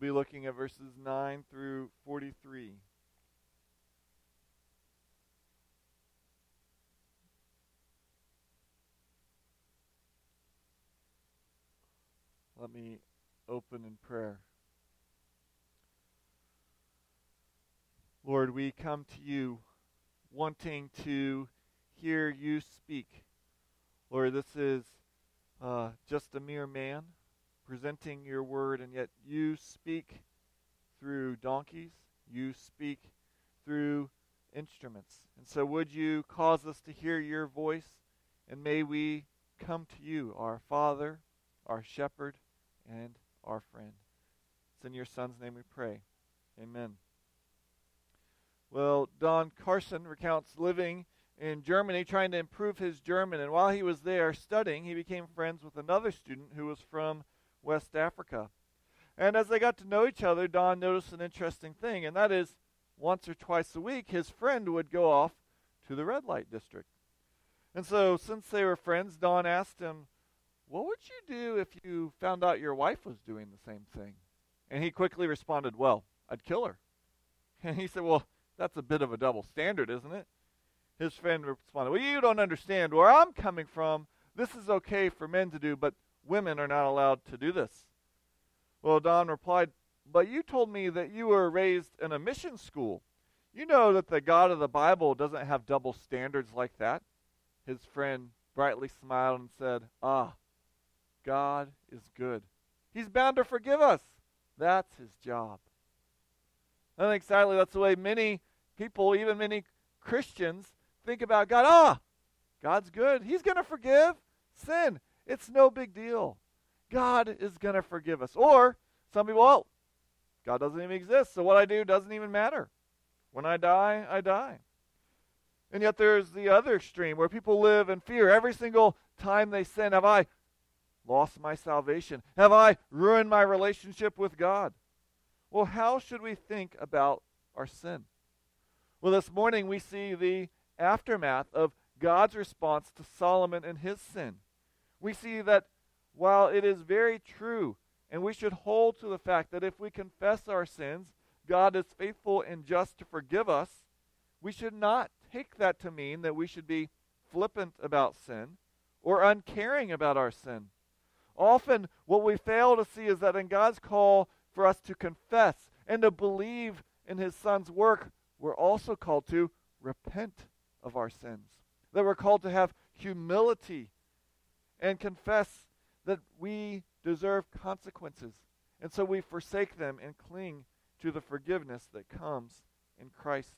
be looking at verses 9 through 43. Let me open in prayer. Lord, we come to you wanting to hear you speak. Lord, this is uh, just a mere man presenting your word, and yet you speak through donkeys, you speak through instruments. And so, would you cause us to hear your voice, and may we come to you, our Father, our Shepherd, and our friend. It's in your Son's name we pray. Amen. Well, Don Carson recounts living in Germany trying to improve his German, and while he was there studying, he became friends with another student who was from West Africa. And as they got to know each other, Don noticed an interesting thing, and that is once or twice a week, his friend would go off to the red light district. And so, since they were friends, Don asked him, What would you do if you found out your wife was doing the same thing? And he quickly responded, Well, I'd kill her. And he said, Well, that's a bit of a double standard, isn't it? His friend responded, Well, you don't understand. Where I'm coming from, this is okay for men to do, but women are not allowed to do this. Well, Don replied, But you told me that you were raised in a mission school. You know that the God of the Bible doesn't have double standards like that. His friend brightly smiled and said, Ah, God is good. He's bound to forgive us. That's his job. I think sadly that's the way many people, even many Christians, think about God. Ah, God's good. He's going to forgive sin. It's no big deal. God is going to forgive us. Or some people, well, God doesn't even exist, so what I do doesn't even matter. When I die, I die. And yet there's the other extreme where people live in fear. Every single time they sin, have I lost my salvation? Have I ruined my relationship with God? Well, how should we think about our sin? Well, this morning we see the aftermath of God's response to Solomon and his sin. We see that while it is very true, and we should hold to the fact that if we confess our sins, God is faithful and just to forgive us, we should not take that to mean that we should be flippant about sin or uncaring about our sin. Often, what we fail to see is that in God's call for us to confess and to believe in His Son's work, we're also called to repent of our sins. That we're called to have humility and confess that we deserve consequences. And so we forsake them and cling to the forgiveness that comes in Christ.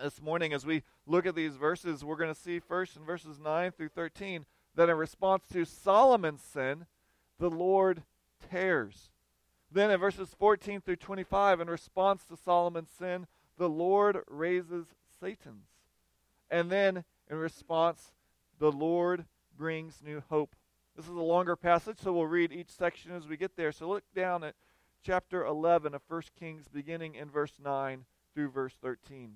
This morning, as we look at these verses, we're going to see first in verses 9 through 13 that in response to Solomon's sin, the Lord tears. Then in verses 14 through 25, in response to Solomon's sin, the Lord raises Satan's. And then in response, the Lord brings new hope. This is a longer passage, so we'll read each section as we get there. So look down at chapter 11 of 1 Kings, beginning in verse 9 through verse 13.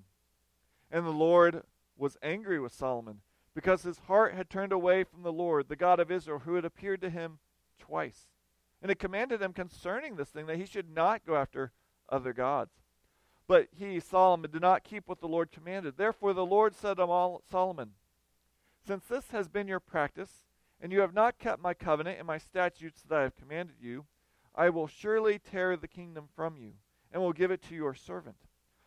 And the Lord was angry with Solomon because his heart had turned away from the Lord, the God of Israel, who had appeared to him twice. And it commanded him concerning this thing that he should not go after other gods. But he, Solomon, did not keep what the Lord commanded. Therefore the Lord said to Solomon, Since this has been your practice, and you have not kept my covenant and my statutes that I have commanded you, I will surely tear the kingdom from you, and will give it to your servant.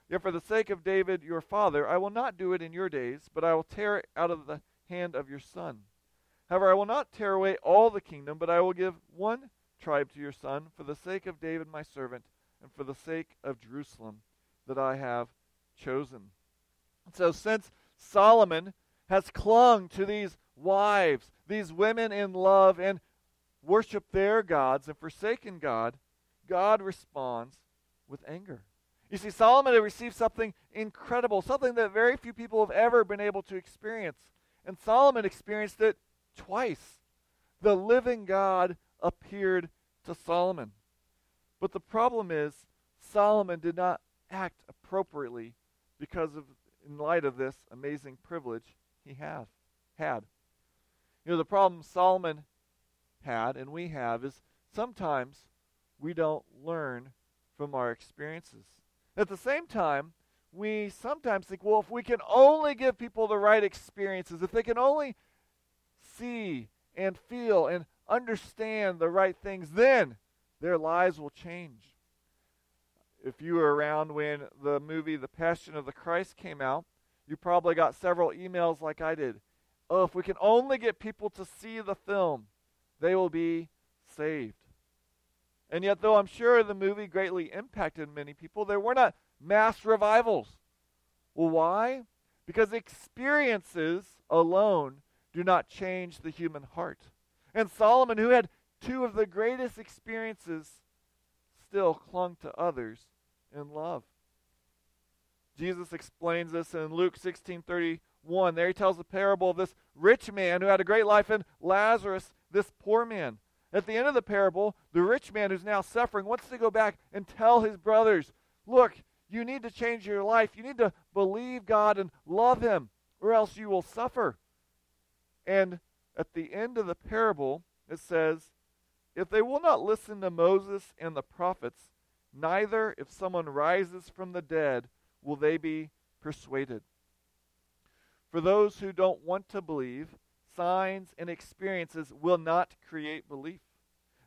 Yet for the sake of David your father, I will not do it in your days, but I will tear it out of the hand of your son. However, I will not tear away all the kingdom, but I will give one tribe to your son, for the sake of David my servant, and for the sake of Jerusalem that I have chosen. So, since Solomon has clung to these wives, these women in love, and worshiped their gods and forsaken God, God responds with anger. You see, Solomon had received something incredible, something that very few people have ever been able to experience. And Solomon experienced it twice. The living God appeared to Solomon. But the problem is, Solomon did not act appropriately because of in light of this amazing privilege he have, had. You know, the problem Solomon had and we have is sometimes we don't learn from our experiences. At the same time, we sometimes think, well, if we can only give people the right experiences, if they can only see and feel and understand the right things, then their lives will change. If you were around when the movie The Passion of the Christ came out, you probably got several emails like I did. Oh, if we can only get people to see the film, they will be saved. And yet, though I'm sure the movie greatly impacted many people, there were not mass revivals. Well, why? Because experiences alone do not change the human heart. And Solomon, who had two of the greatest experiences, still clung to others in love. Jesus explains this in Luke 16:31. There he tells the parable of this rich man who had a great life and Lazarus, this poor man. At the end of the parable, the rich man who's now suffering wants to go back and tell his brothers, Look, you need to change your life. You need to believe God and love Him, or else you will suffer. And at the end of the parable, it says, If they will not listen to Moses and the prophets, neither if someone rises from the dead will they be persuaded. For those who don't want to believe, signs and experiences will not create belief.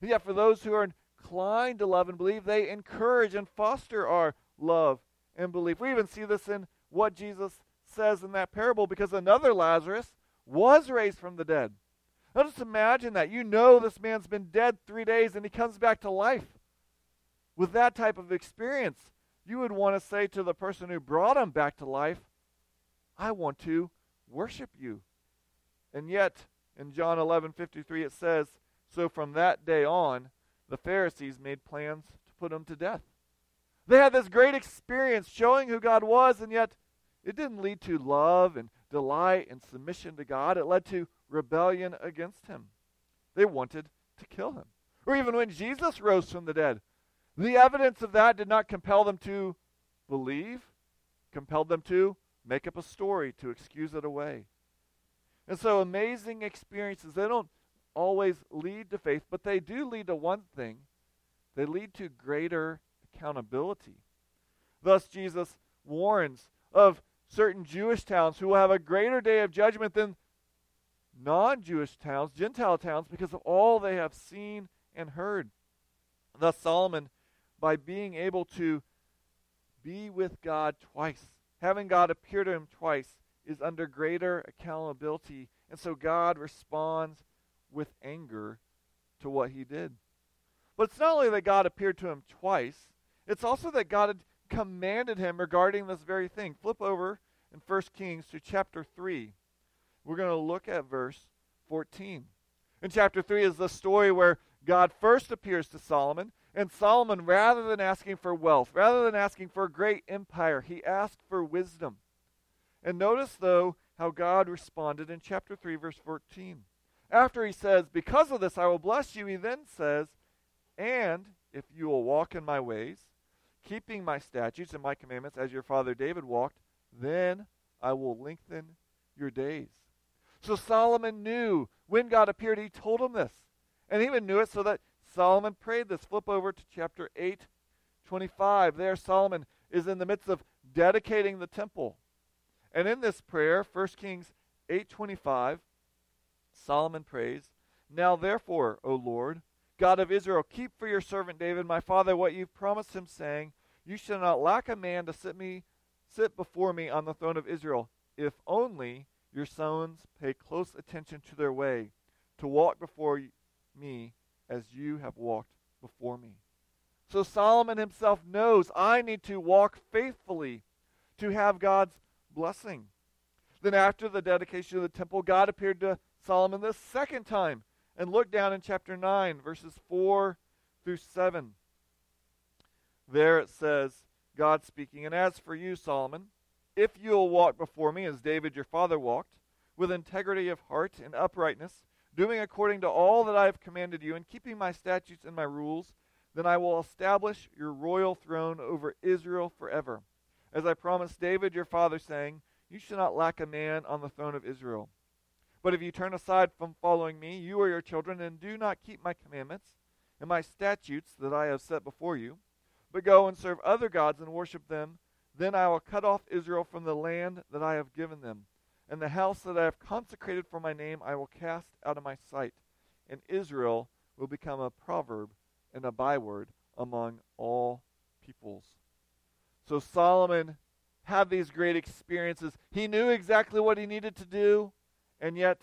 Yet for those who are inclined to love and believe, they encourage and foster our love and belief. We even see this in what Jesus says in that parable because another Lazarus was raised from the dead. Now just imagine that. You know this man's been dead three days and he comes back to life. With that type of experience, you would want to say to the person who brought him back to life, I want to worship you. And yet, in John 11:53 it says, so from that day on, the Pharisees made plans to put him to death. They had this great experience showing who God was, and yet it didn't lead to love and delight and submission to God. It led to rebellion against Him. They wanted to kill Him. Or even when Jesus rose from the dead, the evidence of that did not compel them to believe, compelled them to make up a story to excuse it away. And so amazing experiences, they don't always lead to faith, but they do lead to one thing they lead to greater accountability. Thus, Jesus warns of certain Jewish towns who will have a greater day of judgment than non Jewish towns, Gentile towns, because of all they have seen and heard. Thus, Solomon, by being able to be with God twice, having God appear to him twice, is under greater accountability. And so God responds with anger to what he did. But it's not only that God appeared to him twice, it's also that God had commanded him regarding this very thing. Flip over in 1 Kings to chapter 3. We're going to look at verse 14. In chapter 3 is the story where God first appears to Solomon, and Solomon, rather than asking for wealth, rather than asking for a great empire, he asked for wisdom. And notice, though, how God responded in chapter 3, verse 14. After he says, Because of this I will bless you, he then says, And if you will walk in my ways, keeping my statutes and my commandments as your father David walked, then I will lengthen your days. So Solomon knew when God appeared, he told him this. And he even knew it so that Solomon prayed this. Flip over to chapter 8, 25. There, Solomon is in the midst of dedicating the temple. And in this prayer, 1 Kings 8:25, Solomon prays, Now therefore, O Lord, God of Israel, keep for your servant David, my father, what you've promised him, saying, You shall not lack a man to sit me sit before me on the throne of Israel, if only your sons pay close attention to their way, to walk before me as you have walked before me. So Solomon himself knows I need to walk faithfully to have God's blessing. Then, after the dedication of the temple, God appeared to Solomon the second time and look down in chapter 9, verses 4 through 7. There it says, God speaking, And as for you, Solomon, if you will walk before me as David your father walked, with integrity of heart and uprightness, doing according to all that I have commanded you, and keeping my statutes and my rules, then I will establish your royal throne over Israel forever. As I promised David your father, saying, You shall not lack a man on the throne of Israel. But if you turn aside from following me, you or your children, and do not keep my commandments and my statutes that I have set before you, but go and serve other gods and worship them, then I will cut off Israel from the land that I have given them, and the house that I have consecrated for my name I will cast out of my sight, and Israel will become a proverb and a byword among all peoples. So Solomon had these great experiences. He knew exactly what he needed to do, and yet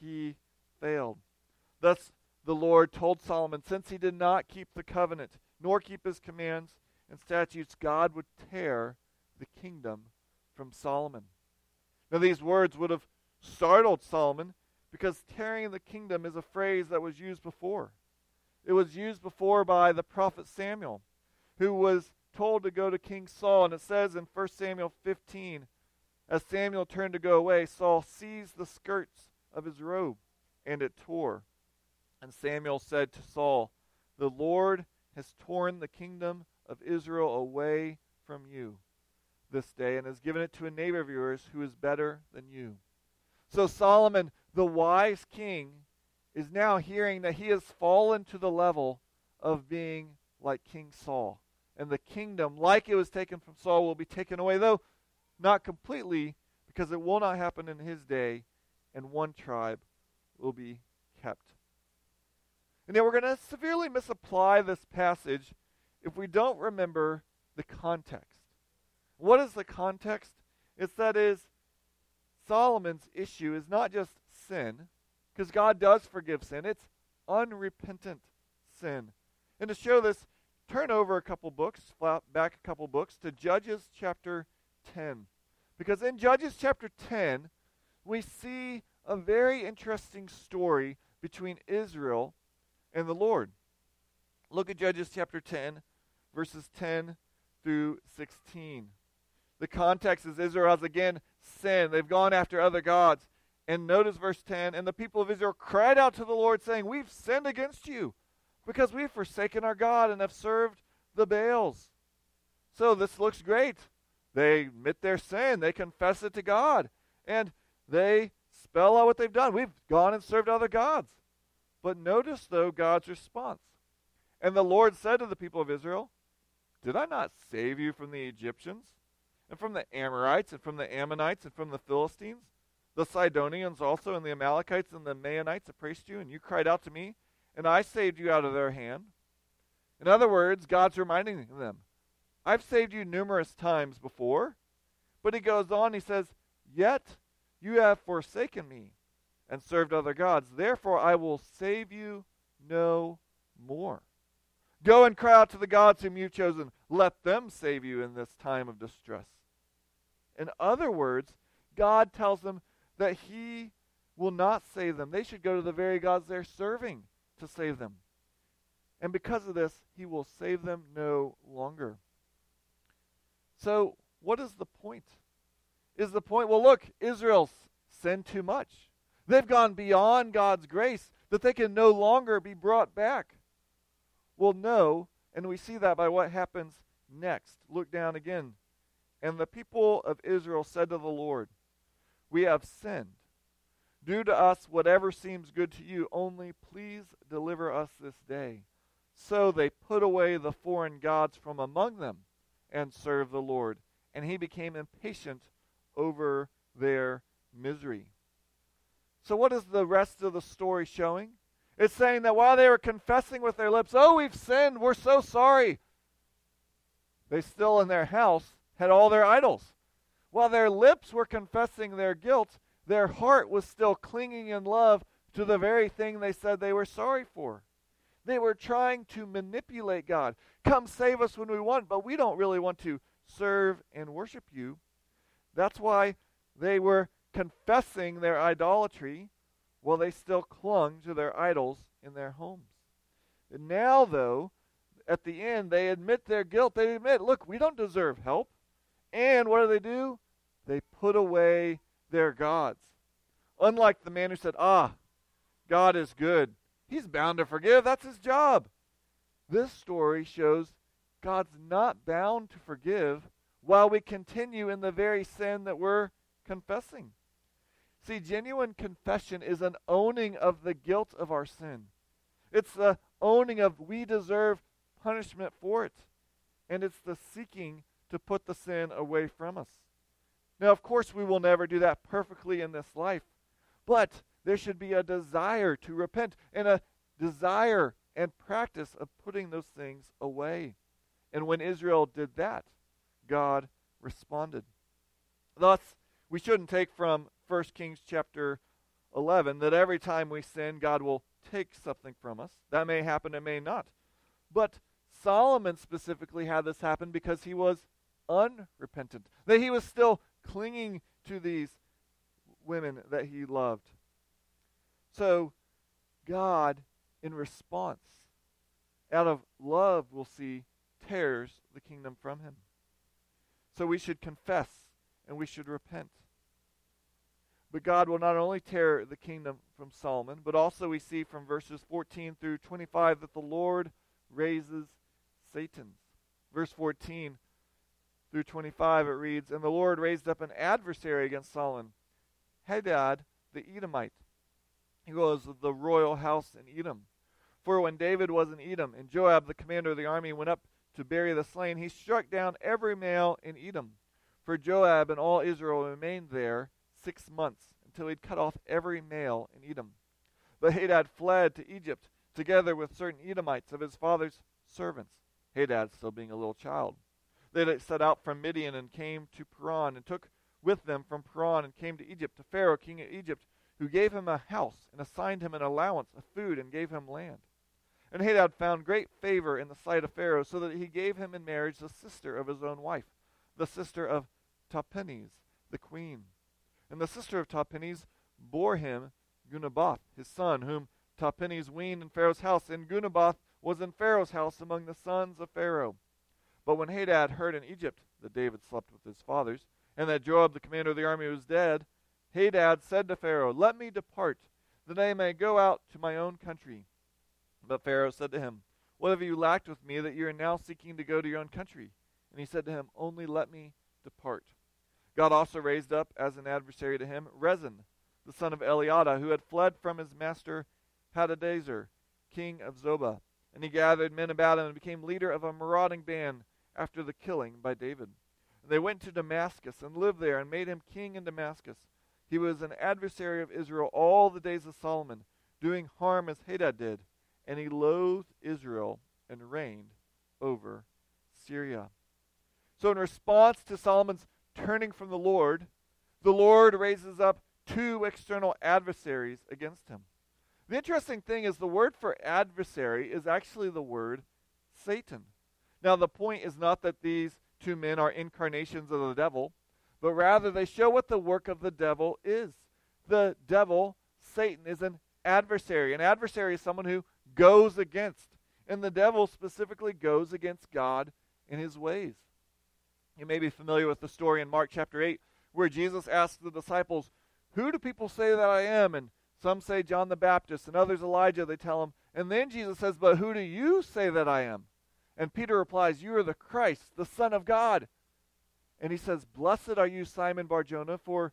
he failed. Thus, the Lord told Solomon, since he did not keep the covenant, nor keep his commands and statutes, God would tear the kingdom from Solomon. Now, these words would have startled Solomon because tearing the kingdom is a phrase that was used before. It was used before by the prophet Samuel, who was told to go to King Saul. And it says in 1 Samuel 15, as Samuel turned to go away, Saul seized the skirts of his robe, and it tore. And Samuel said to Saul, The Lord has torn the kingdom of Israel away from you this day and has given it to a neighbor of yours who is better than you. So Solomon, the wise king, is now hearing that he has fallen to the level of being like King Saul. And the kingdom, like it was taken from Saul, will be taken away, though not completely, because it will not happen in his day, and one tribe will be kept. And now we're going to severely misapply this passage if we don't remember the context. What is the context? It's that is Solomon's issue is not just sin, because God does forgive sin. It's unrepentant sin. And to show this, turn over a couple books, back a couple books to Judges chapter 10. Because in Judges chapter 10, we see a very interesting story between Israel and the Lord. Look at Judges chapter 10, verses 10 through 16. The context is Israel has again sinned. They've gone after other gods. And notice verse 10 And the people of Israel cried out to the Lord, saying, We've sinned against you, because we've forsaken our God and have served the Baals. So this looks great. They admit their sin, they confess it to God, and they spell out what they've done. We've gone and served other gods. But notice, though, God's response. And the Lord said to the people of Israel, Did I not save you from the Egyptians, and from the Amorites, and from the Ammonites, and from the Philistines? The Sidonians also, and the Amalekites, and the Maonites oppressed you, and you cried out to me, and I saved you out of their hand. In other words, God's reminding them, I've saved you numerous times before. But he goes on, he says, Yet you have forsaken me and served other gods. Therefore, I will save you no more. Go and cry out to the gods whom you've chosen. Let them save you in this time of distress. In other words, God tells them that He will not save them. They should go to the very gods they're serving to save them. And because of this, He will save them no longer. So, what is the point? Is the point, well, look, Israel's sinned too much. They've gone beyond God's grace that they can no longer be brought back. Well, no, and we see that by what happens next. Look down again. And the people of Israel said to the Lord, We have sinned. Do to us whatever seems good to you, only please deliver us this day. So they put away the foreign gods from among them and served the Lord. And he became impatient over their misery. So, what is the rest of the story showing? It's saying that while they were confessing with their lips, Oh, we've sinned, we're so sorry, they still in their house had all their idols. While their lips were confessing their guilt, their heart was still clinging in love to the very thing they said they were sorry for. They were trying to manipulate God. Come save us when we want, but we don't really want to serve and worship you. That's why they were confessing their idolatry while they still clung to their idols in their homes. And now, though, at the end, they admit their guilt. They admit, look, we don't deserve help. And what do they do? They put away their gods. Unlike the man who said, ah, God is good. He's bound to forgive. That's his job. This story shows God's not bound to forgive while we continue in the very sin that we're confessing. See, genuine confession is an owning of the guilt of our sin. It's the owning of we deserve punishment for it. and it's the seeking to put the sin away from us. Now, of course, we will never do that perfectly in this life, but there should be a desire to repent and a desire and practice of putting those things away. And when Israel did that, God responded. Thus, we shouldn't take from 1 Kings chapter 11 that every time we sin, God will take something from us. That may happen, it may not. But Solomon specifically had this happen because he was unrepentant, that he was still clinging to these women that he loved. So, God, in response, out of love, will see, tears the kingdom from him. So we should confess and we should repent. But God will not only tear the kingdom from Solomon, but also we see from verses 14 through 25 that the Lord raises Satan. Verse 14 through 25 it reads, And the Lord raised up an adversary against Solomon, Hadad the Edomite. He was of the royal house in Edom. For when David was in Edom, and Joab, the commander of the army, went up to bury the slain, he struck down every male in Edom. For Joab and all Israel remained there six months until he'd cut off every male in Edom. But Hadad fled to Egypt together with certain Edomites of his father's servants, Hadad still being a little child. They set out from Midian and came to Paran and took with them from Paran and came to Egypt to Pharaoh, king of Egypt, who gave him a house and assigned him an allowance of food and gave him land. And Hadad found great favor in the sight of Pharaoh, so that he gave him in marriage the sister of his own wife, the sister of Tahpenes, the queen. And the sister of Tahpenes bore him Genubath, his son, whom Tahpenes weaned in Pharaoh's house. And Genubath was in Pharaoh's house among the sons of Pharaoh. But when Hadad heard in Egypt that David slept with his fathers, and that Joab the commander of the army was dead, Hadad said to Pharaoh, Let me depart, that I may go out to my own country. But Pharaoh said to him, What have you lacked with me that you are now seeking to go to your own country? And he said to him, Only let me depart. God also raised up as an adversary to him Rezin, the son of Eliada, who had fled from his master Hadadezer, king of Zobah. And he gathered men about him and became leader of a marauding band after the killing by David. And they went to Damascus and lived there and made him king in Damascus. He was an adversary of Israel all the days of Solomon, doing harm as Hadad did. And he loathed Israel and reigned over Syria. So, in response to Solomon's turning from the Lord, the Lord raises up two external adversaries against him. The interesting thing is the word for adversary is actually the word Satan. Now, the point is not that these two men are incarnations of the devil, but rather they show what the work of the devil is. The devil, Satan, is an adversary. An adversary is someone who goes against. And the devil specifically goes against God in his ways. You may be familiar with the story in Mark chapter 8 where Jesus asked the disciples, Who do people say that I am? And some say John the Baptist, and others Elijah, they tell him. And then Jesus says, But who do you say that I am? And Peter replies, You are the Christ, the Son of God. And he says, Blessed are you, Simon Barjona, for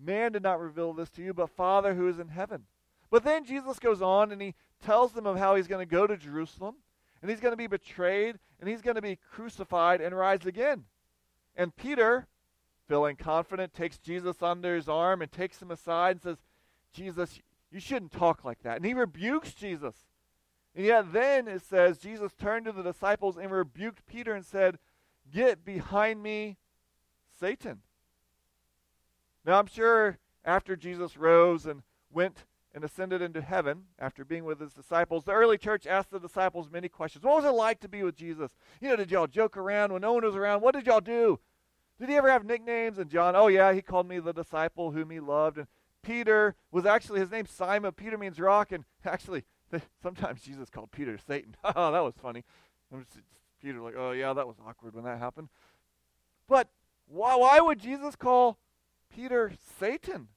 man did not reveal this to you, but Father who is in heaven. But then Jesus goes on and he tells them of how he's going to go to Jerusalem, and he's going to be betrayed, and he's going to be crucified and rise again. And Peter, feeling confident, takes Jesus under his arm and takes him aside and says, Jesus, you shouldn't talk like that. And he rebukes Jesus. And yet then it says, Jesus turned to the disciples and rebuked Peter and said, Get behind me, Satan. Now I'm sure after Jesus rose and went and ascended into heaven after being with his disciples, the early church asked the disciples many questions. What was it like to be with Jesus? You know, did y'all joke around when no one was around? What did y'all do? Did he ever have nicknames? And John, oh yeah, he called me the disciple whom he loved. And Peter was actually his name Simon. Peter means rock, and actually sometimes Jesus called Peter Satan. oh, that was funny. Just, Peter like, oh yeah, that was awkward when that happened. But why, why would Jesus call Peter Satan?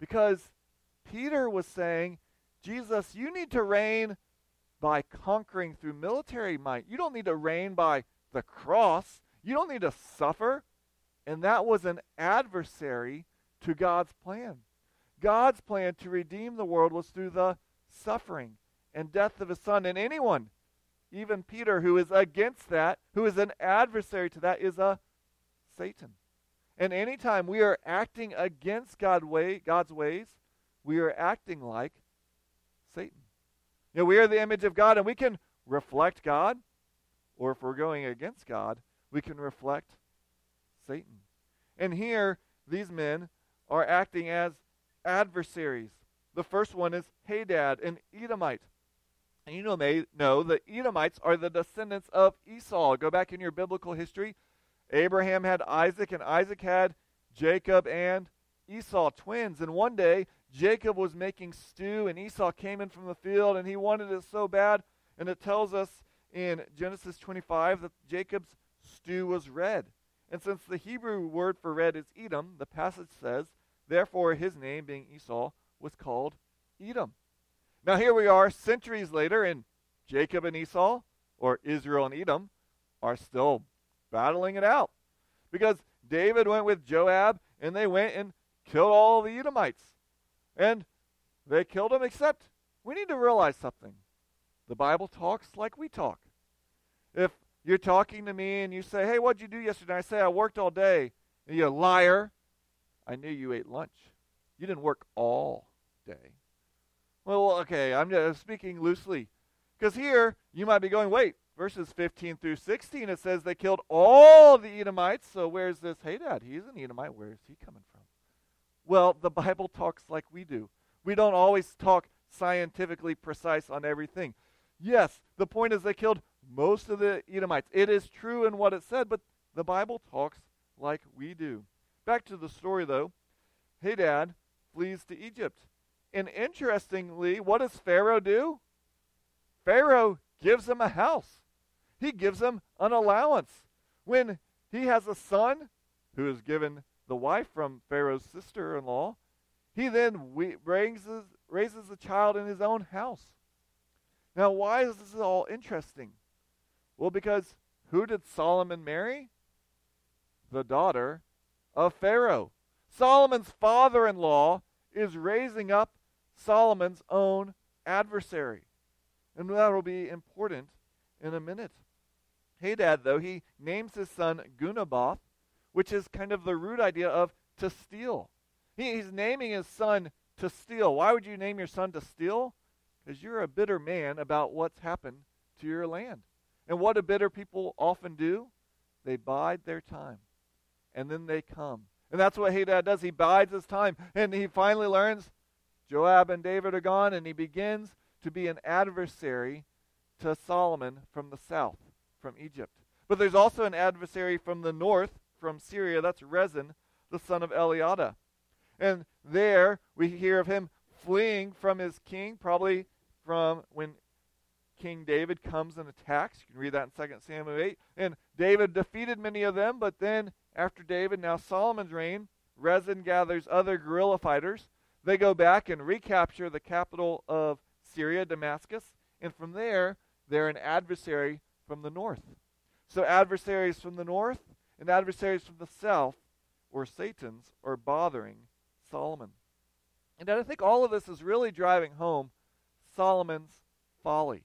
Because Peter was saying, Jesus, you need to reign by conquering through military might. You don't need to reign by the cross. You don't need to suffer. And that was an adversary to God's plan. God's plan to redeem the world was through the suffering and death of his son. And anyone even Peter, who is against that, who is an adversary to that, is a Satan. And anytime we are acting against God way, God's ways, we are acting like Satan. You know, we are the image of God, and we can reflect God, or if we're going against God, we can reflect Satan. And here, these men are acting as adversaries. The first one is Hadad, an Edomite. And you know, may know the Edomites are the descendants of Esau. Go back in your biblical history. Abraham had Isaac, and Isaac had Jacob and Esau, twins. And one day, Jacob was making stew, and Esau came in from the field, and he wanted it so bad. And it tells us in Genesis 25 that Jacob's stew was red. And since the Hebrew word for red is Edom, the passage says, therefore his name, being Esau, was called Edom. Now here we are centuries later, and Jacob and Esau, or Israel and Edom, are still battling it out. Because David went with Joab, and they went and killed all the Edomites. And they killed them, except we need to realize something. The Bible talks like we talk. If you're talking to me and you say, hey, what'd you do yesterday? I say, I worked all day. And you a liar. I knew you ate lunch. You didn't work all day. Well, okay, I'm just speaking loosely. Because here, you might be going, wait, verses 15 through 16, it says they killed all the Edomites. So where's this Hadad? He's an Edomite. Where is he coming from? Well, the Bible talks like we do. We don't always talk scientifically precise on everything. Yes, the point is they killed most of the Edomites. It is true in what it said, but the Bible talks like we do. Back to the story, though. Hadad flees to Egypt. And interestingly, what does Pharaoh do? Pharaoh gives him a house. He gives him an allowance. When he has a son who is given the wife from Pharaoh's sister in law, he then raises, raises the child in his own house. Now, why is this all interesting? Well, because who did Solomon marry? The daughter of Pharaoh. Solomon's father in law is raising up Solomon's own adversary. And that will be important in a minute. Hadad, though, he names his son Genubath, which is kind of the root idea of to steal. He, he's naming his son to steal. Why would you name your son to steal? Because you're a bitter man about what's happened to your land. And what do bitter people often do? They bide their time. And then they come. And that's what Hadad does. He bides his time. And he finally learns Joab and David are gone, and he begins to be an adversary to Solomon from the south, from Egypt. But there's also an adversary from the north, from Syria. That's Rezin, the son of Eliada. And there we hear of him fleeing from his king, probably from when King David comes and attacks. You can read that in 2 Samuel 8. And David defeated many of them, but then after David, now Solomon's reign, Rezin gathers other guerrilla fighters they go back and recapture the capital of Syria, Damascus, and from there, they're an adversary from the north. So, adversaries from the north and adversaries from the south, or Satan's, are bothering Solomon. And I think all of this is really driving home Solomon's folly.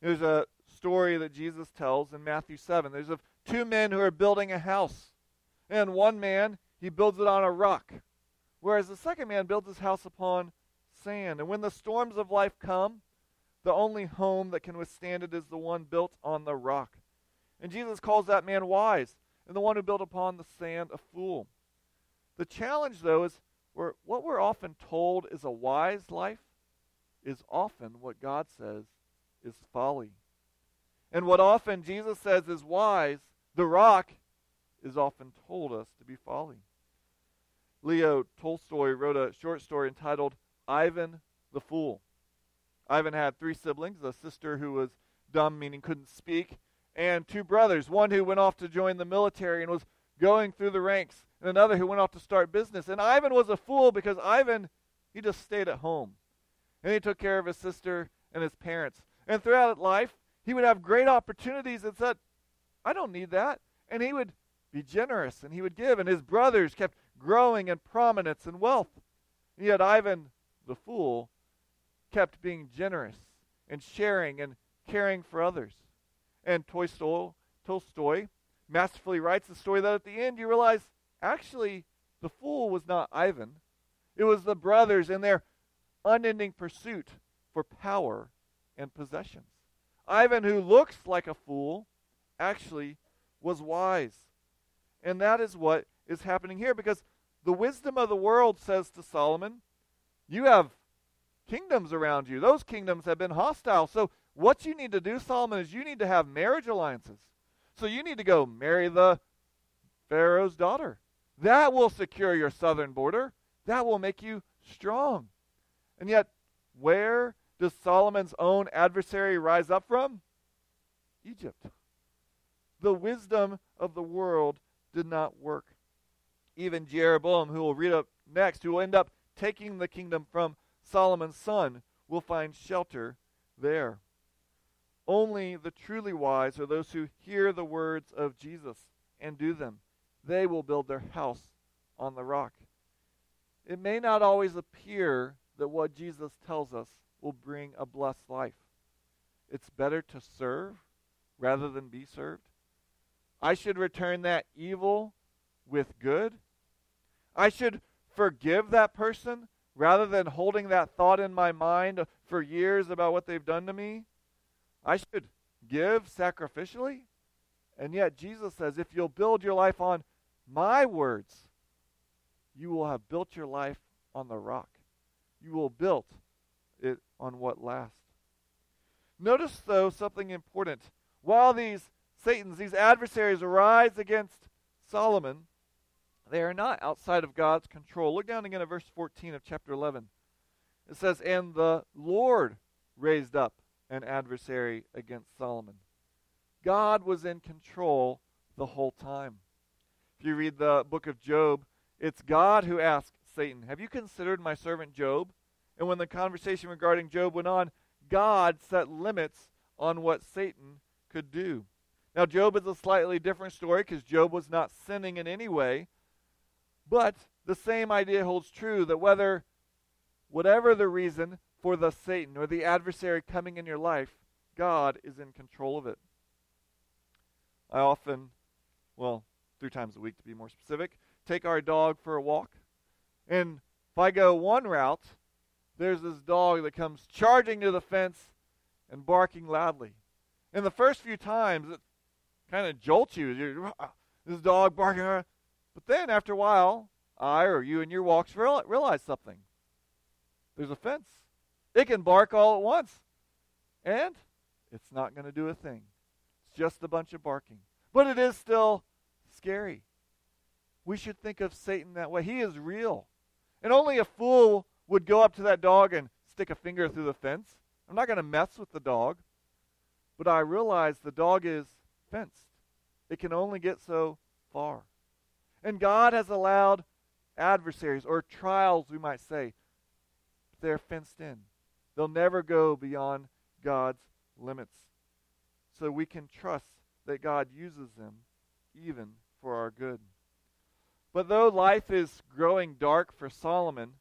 There's a story that Jesus tells in Matthew 7. There's of two men who are building a house. And one man, he builds it on a rock. Whereas the second man builds his house upon sand. And when the storms of life come, the only home that can withstand it is the one built on the rock. And Jesus calls that man wise, and the one who built upon the sand a fool. The challenge, though, is we're, what we're often told is a wise life is often what God says is folly. And what often Jesus says is wise, the rock, is often told us to be folly. Leo Tolstoy wrote a short story entitled Ivan the Fool. Ivan had three siblings a sister who was dumb, meaning couldn't speak, and two brothers one who went off to join the military and was going through the ranks, and another who went off to start business. And Ivan was a fool because Ivan, he just stayed at home. And he took care of his sister and his parents. And throughout life, he would have great opportunities and said, I don't need that. And he would be generous and he would give. And his brothers kept growing in prominence and wealth. And yet Ivan the fool kept being generous and sharing and caring for others. And Tolstoy, Tolstoy masterfully writes the story that at the end you realize actually the fool was not Ivan, it was the brothers in their unending pursuit for power and possessions. Ivan, who looks like a fool, actually was wise. And that is what is happening here because the wisdom of the world says to Solomon, You have kingdoms around you. Those kingdoms have been hostile. So, what you need to do, Solomon, is you need to have marriage alliances. So, you need to go marry the Pharaoh's daughter. That will secure your southern border. That will make you strong. And yet, where does Solomon's own adversary rise up from? Egypt. The wisdom of the world did not work. Even Jeroboam, who will read up next, who will end up taking the kingdom from Solomon's son, will find shelter there. Only the truly wise are those who hear the words of Jesus and do them. They will build their house on the rock. It may not always appear that what Jesus tells us will bring a blessed life. It's better to serve rather than be served. I should return that evil with good. I should forgive that person rather than holding that thought in my mind for years about what they've done to me. I should give sacrificially. And yet, Jesus says, if you'll build your life on my words, you will have built your life on the rock. You will build it on what lasts. Notice, though, something important. While these Satan's, these adversaries arise against Solomon, they are not outside of God's control. Look down again at verse 14 of chapter 11. It says, And the Lord raised up an adversary against Solomon. God was in control the whole time. If you read the book of Job, it's God who asked Satan, Have you considered my servant Job? And when the conversation regarding Job went on, God set limits on what Satan could do. Now, Job is a slightly different story because Job was not sinning in any way. But the same idea holds true that whether, whatever the reason for the Satan or the adversary coming in your life, God is in control of it. I often, well, three times a week to be more specific, take our dog for a walk. And if I go one route, there's this dog that comes charging to the fence and barking loudly. And the first few times, it kind of jolts you. You're, this dog barking. But then after a while, I or you in your walks realize something. There's a fence. It can bark all at once. And it's not going to do a thing. It's just a bunch of barking. But it is still scary. We should think of Satan that way. He is real. And only a fool would go up to that dog and stick a finger through the fence. I'm not going to mess with the dog. But I realize the dog is fenced. It can only get so far. And God has allowed adversaries or trials, we might say, they're fenced in. They'll never go beyond God's limits. So we can trust that God uses them even for our good. But though life is growing dark for Solomon,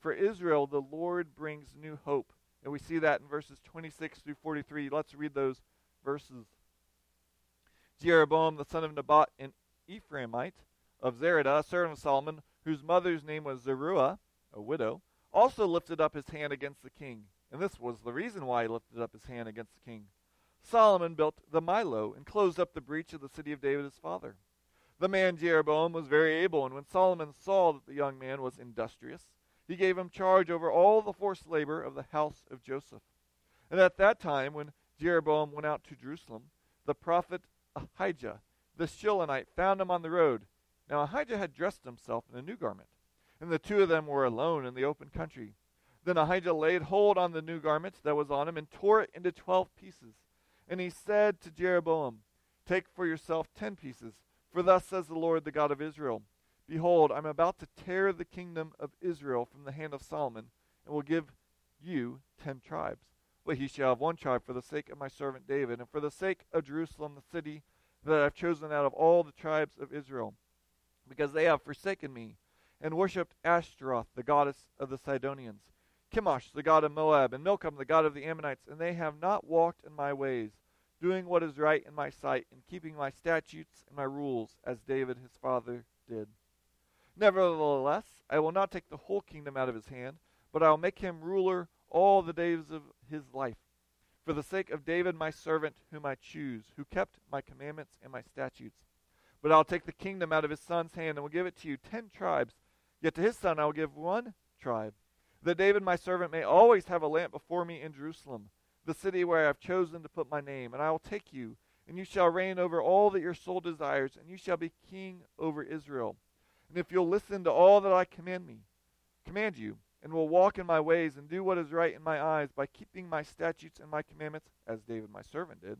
for Israel, the Lord brings new hope. And we see that in verses 26 through 43. Let's read those verses. Jeroboam, the son of Nebat, an Ephraimite of Zereda, a servant of Solomon, whose mother's name was Zeruiah, a widow, also lifted up his hand against the king. And this was the reason why he lifted up his hand against the king. Solomon built the Millo and closed up the breach of the city of David his father. The man Jeroboam was very able, and when Solomon saw that the young man was industrious, he gave him charge over all the forced labor of the house of Joseph. And at that time, when Jeroboam went out to Jerusalem, the prophet Ahijah, the Shilonite, found him on the road. Now Ahijah had dressed himself in a new garment, and the two of them were alone in the open country. Then Ahijah laid hold on the new garment that was on him and tore it into twelve pieces. And he said to Jeroboam, Take for yourself ten pieces, for thus says the Lord, the God of Israel Behold, I am about to tear the kingdom of Israel from the hand of Solomon, and will give you ten tribes. But he shall have one tribe for the sake of my servant David, and for the sake of Jerusalem, the city that I have chosen out of all the tribes of Israel, because they have forsaken me and worshipped Ashtoreth, the goddess of the Sidonians. Chemosh, the god of Moab, and Milcom, the god of the Ammonites, and they have not walked in my ways, doing what is right in my sight, and keeping my statutes and my rules, as David his father did. Nevertheless, I will not take the whole kingdom out of his hand, but I will make him ruler all the days of his life. For the sake of David my servant, whom I choose, who kept my commandments and my statutes. But I'll take the kingdom out of his son's hand, and will give it to you ten tribes. Yet to his son I will give one tribe that David my servant may always have a lamp before me in Jerusalem, the city where I have chosen to put my name. And I will take you, and you shall reign over all that your soul desires, and you shall be king over Israel. And if you'll listen to all that I command me, command you, and will walk in my ways and do what is right in my eyes by keeping my statutes and my commandments, as David my servant did,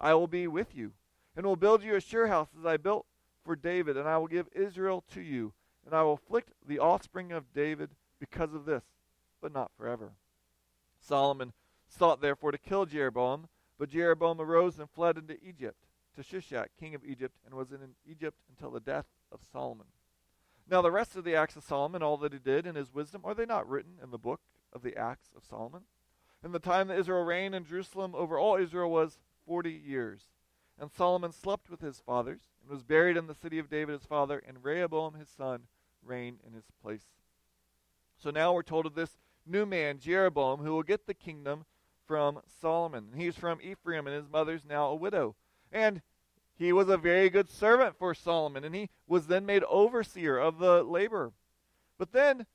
I will be with you, and will build you a sure house as I built for David, and I will give Israel to you, and I will afflict the offspring of David because of this, but not forever. Solomon sought therefore to kill Jeroboam, but Jeroboam arose and fled into Egypt, to Shishak, king of Egypt, and was in Egypt until the death of Solomon. Now the rest of the acts of Solomon, all that he did in his wisdom, are they not written in the book of the acts of Solomon? In the time that Israel reigned in Jerusalem over all Israel was forty years. And Solomon slept with his fathers, and was buried in the city of David his father, and Rehoboam his son reigned in his place. So now we're told of this new man, Jeroboam, who will get the kingdom from Solomon. And He's from Ephraim, and his mother's now a widow. And he was a very good servant for Solomon, and he was then made overseer of the labor. But then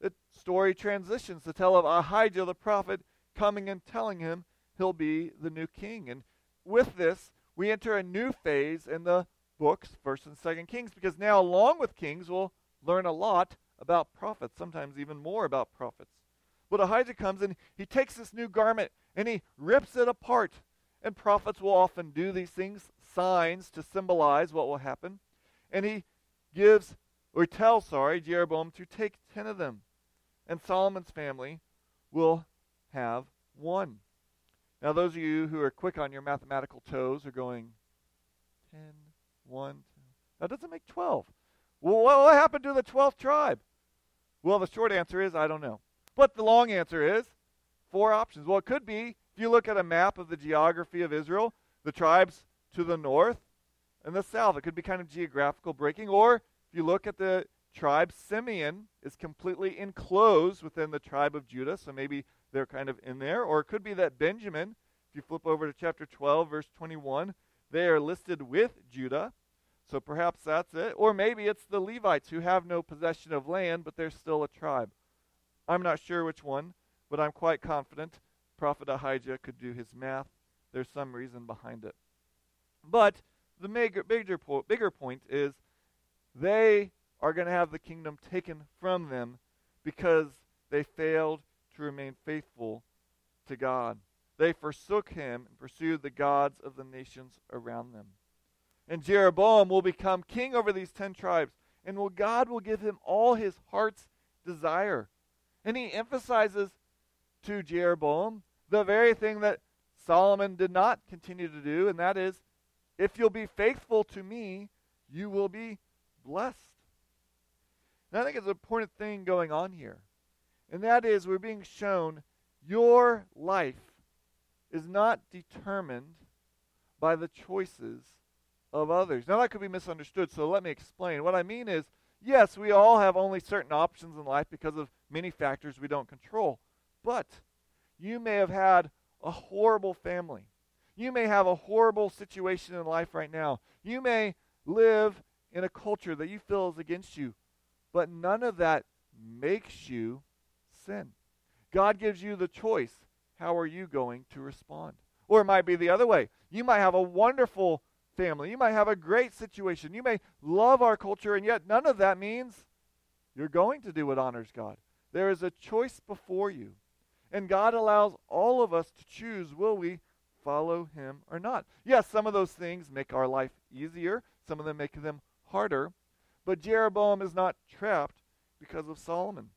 the story transitions to tell of Ahijah the prophet coming and telling him he'll be the new king. And with this, we enter a new phase in the books, First and Second Kings, because now, along with Kings, we'll learn a lot about prophets, sometimes even more about prophets. But Ahijah comes and he takes this new garment and he rips it apart. And prophets will often do these things, signs to symbolize what will happen. And he gives, or tells, sorry, Jeroboam to take ten of them. And Solomon's family will have one. Now, those of you who are quick on your mathematical toes are going 10, 1, 2. That doesn't make 12. Well, what happened to the 12th tribe? Well, the short answer is I don't know. But the long answer is four options. Well, it could be, if you look at a map of the geography of Israel, the tribes to the north and the south. It could be kind of geographical breaking. Or if you look at the tribe, Simeon is completely enclosed within the tribe of Judah, so maybe they're kind of in there. Or it could be that Benjamin, if you flip over to chapter 12, verse 21, they are listed with Judah. So perhaps that's it. Or maybe it's the Levites who have no possession of land, but they're still a tribe. I'm not sure which one, but I'm quite confident Prophet Ahijah could do his math. There's some reason behind it. But the major, bigger, bigger point is they are going to have the kingdom taken from them because they failed to remain faithful to God. They forsook him and pursued the gods of the nations around them. And Jeroboam will become king over these ten tribes. And will God will give him all his heart's desire. And he emphasizes to Jeroboam the very thing that Solomon did not continue to do, and that is, if you'll be faithful to me, you will be blessed. And I think it's an important thing going on here. And that is, we're being shown your life is not determined by the choices of others. Now, that could be misunderstood, so let me explain. What I mean is, yes, we all have only certain options in life because of many factors we don't control. But you may have had a horrible family. You may have a horrible situation in life right now. You may live in a culture that you feel is against you. But none of that makes you sin. God gives you the choice. How are you going to respond? Or it might be the other way. You might have a wonderful family. You might have a great situation. You may love our culture, and yet none of that means you're going to do what honors God. There is a choice before you. And God allows all of us to choose will we follow him or not. Yes, some of those things make our life easier, some of them make them harder. But Jeroboam is not trapped because of Solomon.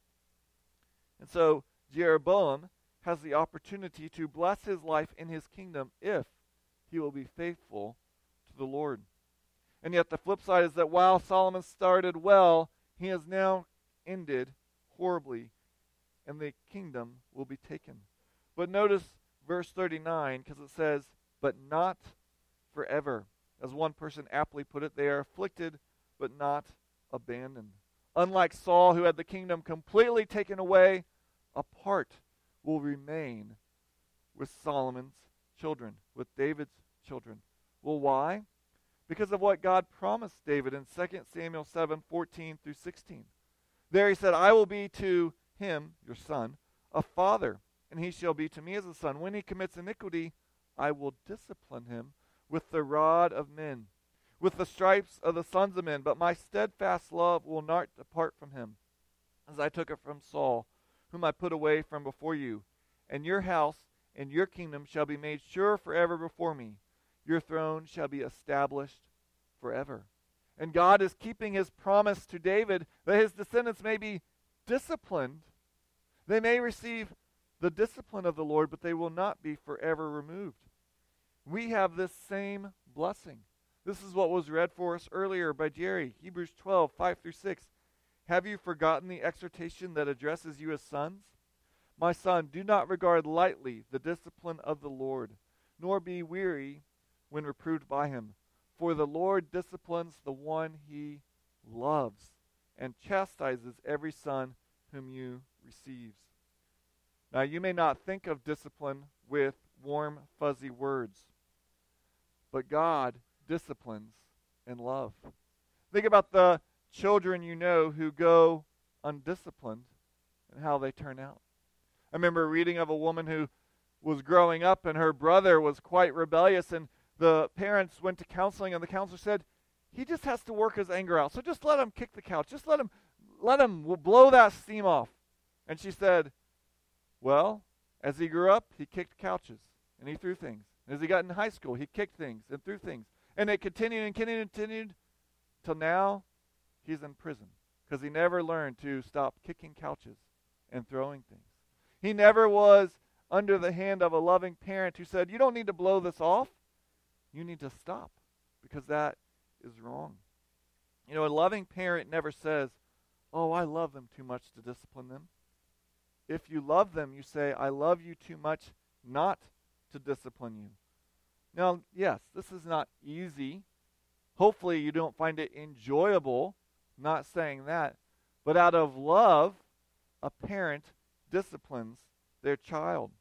And so Jeroboam has the opportunity to bless his life in his kingdom if he will be faithful to the Lord. And yet the flip side is that while Solomon started well, he has now ended horribly. and the kingdom will be taken. But notice verse 39 because it says, But not forever. As one person aptly put it, they are afflicted but not abandoned. Unlike Saul, who had the kingdom completely taken away, a part will remain with Solomon's children, with David's children. Well, why? Because of what God promised David in 2 Samuel 7 14 through 16. There he said, I will be to him, your son, a father, and he shall be to me as a son. When he commits iniquity, I will discipline him with the rod of men, with the stripes of the sons of men. But my steadfast love will not depart from him, as I took it from Saul, whom I put away from before you. And your house and your kingdom shall be made sure forever before me. Your throne shall be established forever. And God is keeping his promise to David that his descendants may be disciplined. They may receive the discipline of the Lord, but they will not be forever removed. We have this same blessing. This is what was read for us earlier by Jerry, Hebrews 12, 5 through 6. Have you forgotten the exhortation that addresses you as sons? My son, do not regard lightly the discipline of the Lord, nor be weary when reproved by him. For the Lord disciplines the one he loves, and chastises every son whom you receives. Now, you may not think of discipline with warm, fuzzy words, but God disciplines in love. Think about the children you know who go undisciplined and how they turn out. I remember reading of a woman who was growing up and her brother was quite rebellious and the parents went to counseling and the counselor said he just has to work his anger out. So just let him kick the couch. Just let him let him blow that steam off. And she said, "Well, as he grew up, he kicked couches and he threw things. As he got in high school, he kicked things and threw things. And it continued and continued and continued till now he's in prison because he never learned to stop kicking couches and throwing things. He never was under the hand of a loving parent who said, You don't need to blow this off. You need to stop because that is wrong. You know, a loving parent never says, Oh, I love them too much to discipline them. If you love them, you say, I love you too much not to discipline you. Now, yes, this is not easy. Hopefully, you don't find it enjoyable. Not saying that. But out of love, a parent disciplines their child.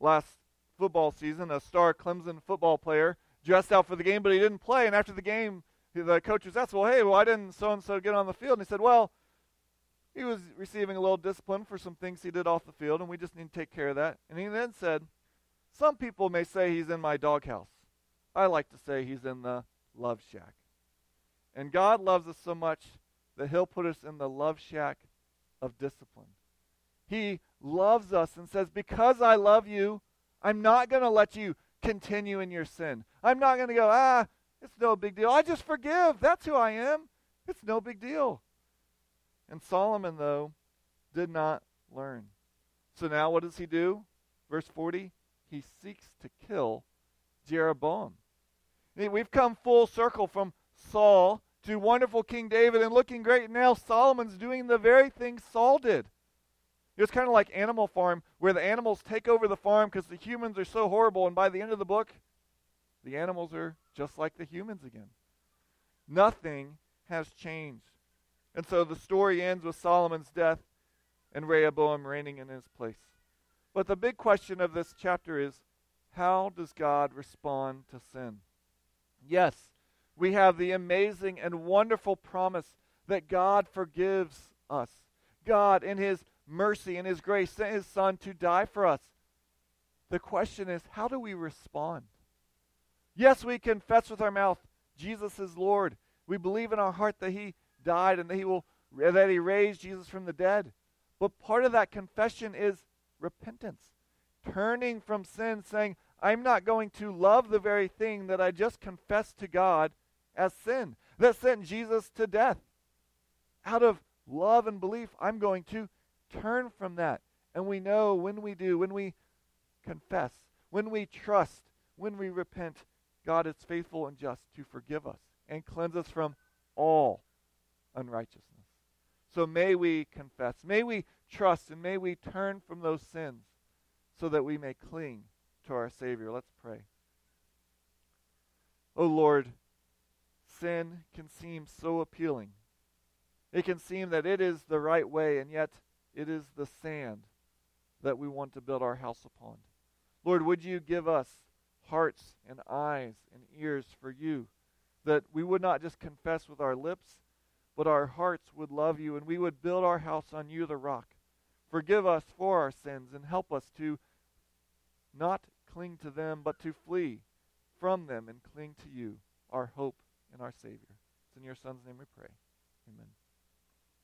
Last football season, a star Clemson football player dressed out for the game, but he didn't play. And after the game, the coach was asked, Well, hey, why didn't so and so get on the field? And he said, Well, he was receiving a little discipline for some things he did off the field, and we just need to take care of that. And he then said, Some people may say he's in my doghouse. I like to say he's in the love shack. And God loves us so much that he'll put us in the love shack of discipline. He loves us and says, Because I love you, I'm not going to let you continue in your sin. I'm not going to go, ah, it's no big deal. I just forgive. That's who I am. It's no big deal. And Solomon, though, did not learn. So now what does he do? Verse 40 he seeks to kill Jeroboam. We've come full circle from Saul to wonderful King David and looking great. Now Solomon's doing the very thing Saul did. It's kind of like Animal Farm, where the animals take over the farm because the humans are so horrible, and by the end of the book, the animals are just like the humans again. Nothing has changed. And so the story ends with Solomon's death and Rehoboam reigning in his place. But the big question of this chapter is how does God respond to sin? Yes, we have the amazing and wonderful promise that God forgives us. God, in his mercy and his grace, sent his son to die for us. The question is, how do we respond? Yes, we confess with our mouth Jesus is Lord. We believe in our heart that he died and that he will that he raised Jesus from the dead. But part of that confession is repentance. Turning from sin, saying, I'm not going to love the very thing that I just confessed to God as sin, that sent Jesus to death. Out of love and belief, I'm going to turn from that. And we know when we do, when we confess, when we trust, when we repent, God is faithful and just to forgive us and cleanse us from all unrighteousness. So may we confess, may we trust, and may we turn from those sins so that we may cling to our Savior. Let's pray. Oh Lord, sin can seem so appealing. It can seem that it is the right way, and yet it is the sand that we want to build our house upon. Lord, would you give us hearts and eyes and ears for you, that we would not just confess with our lips, but our hearts would love you, and we would build our house on you, the rock. Forgive us for our sins, and help us to not cling to them, but to flee from them and cling to you, our hope and our Savior. It's in your Son's name we pray. Amen.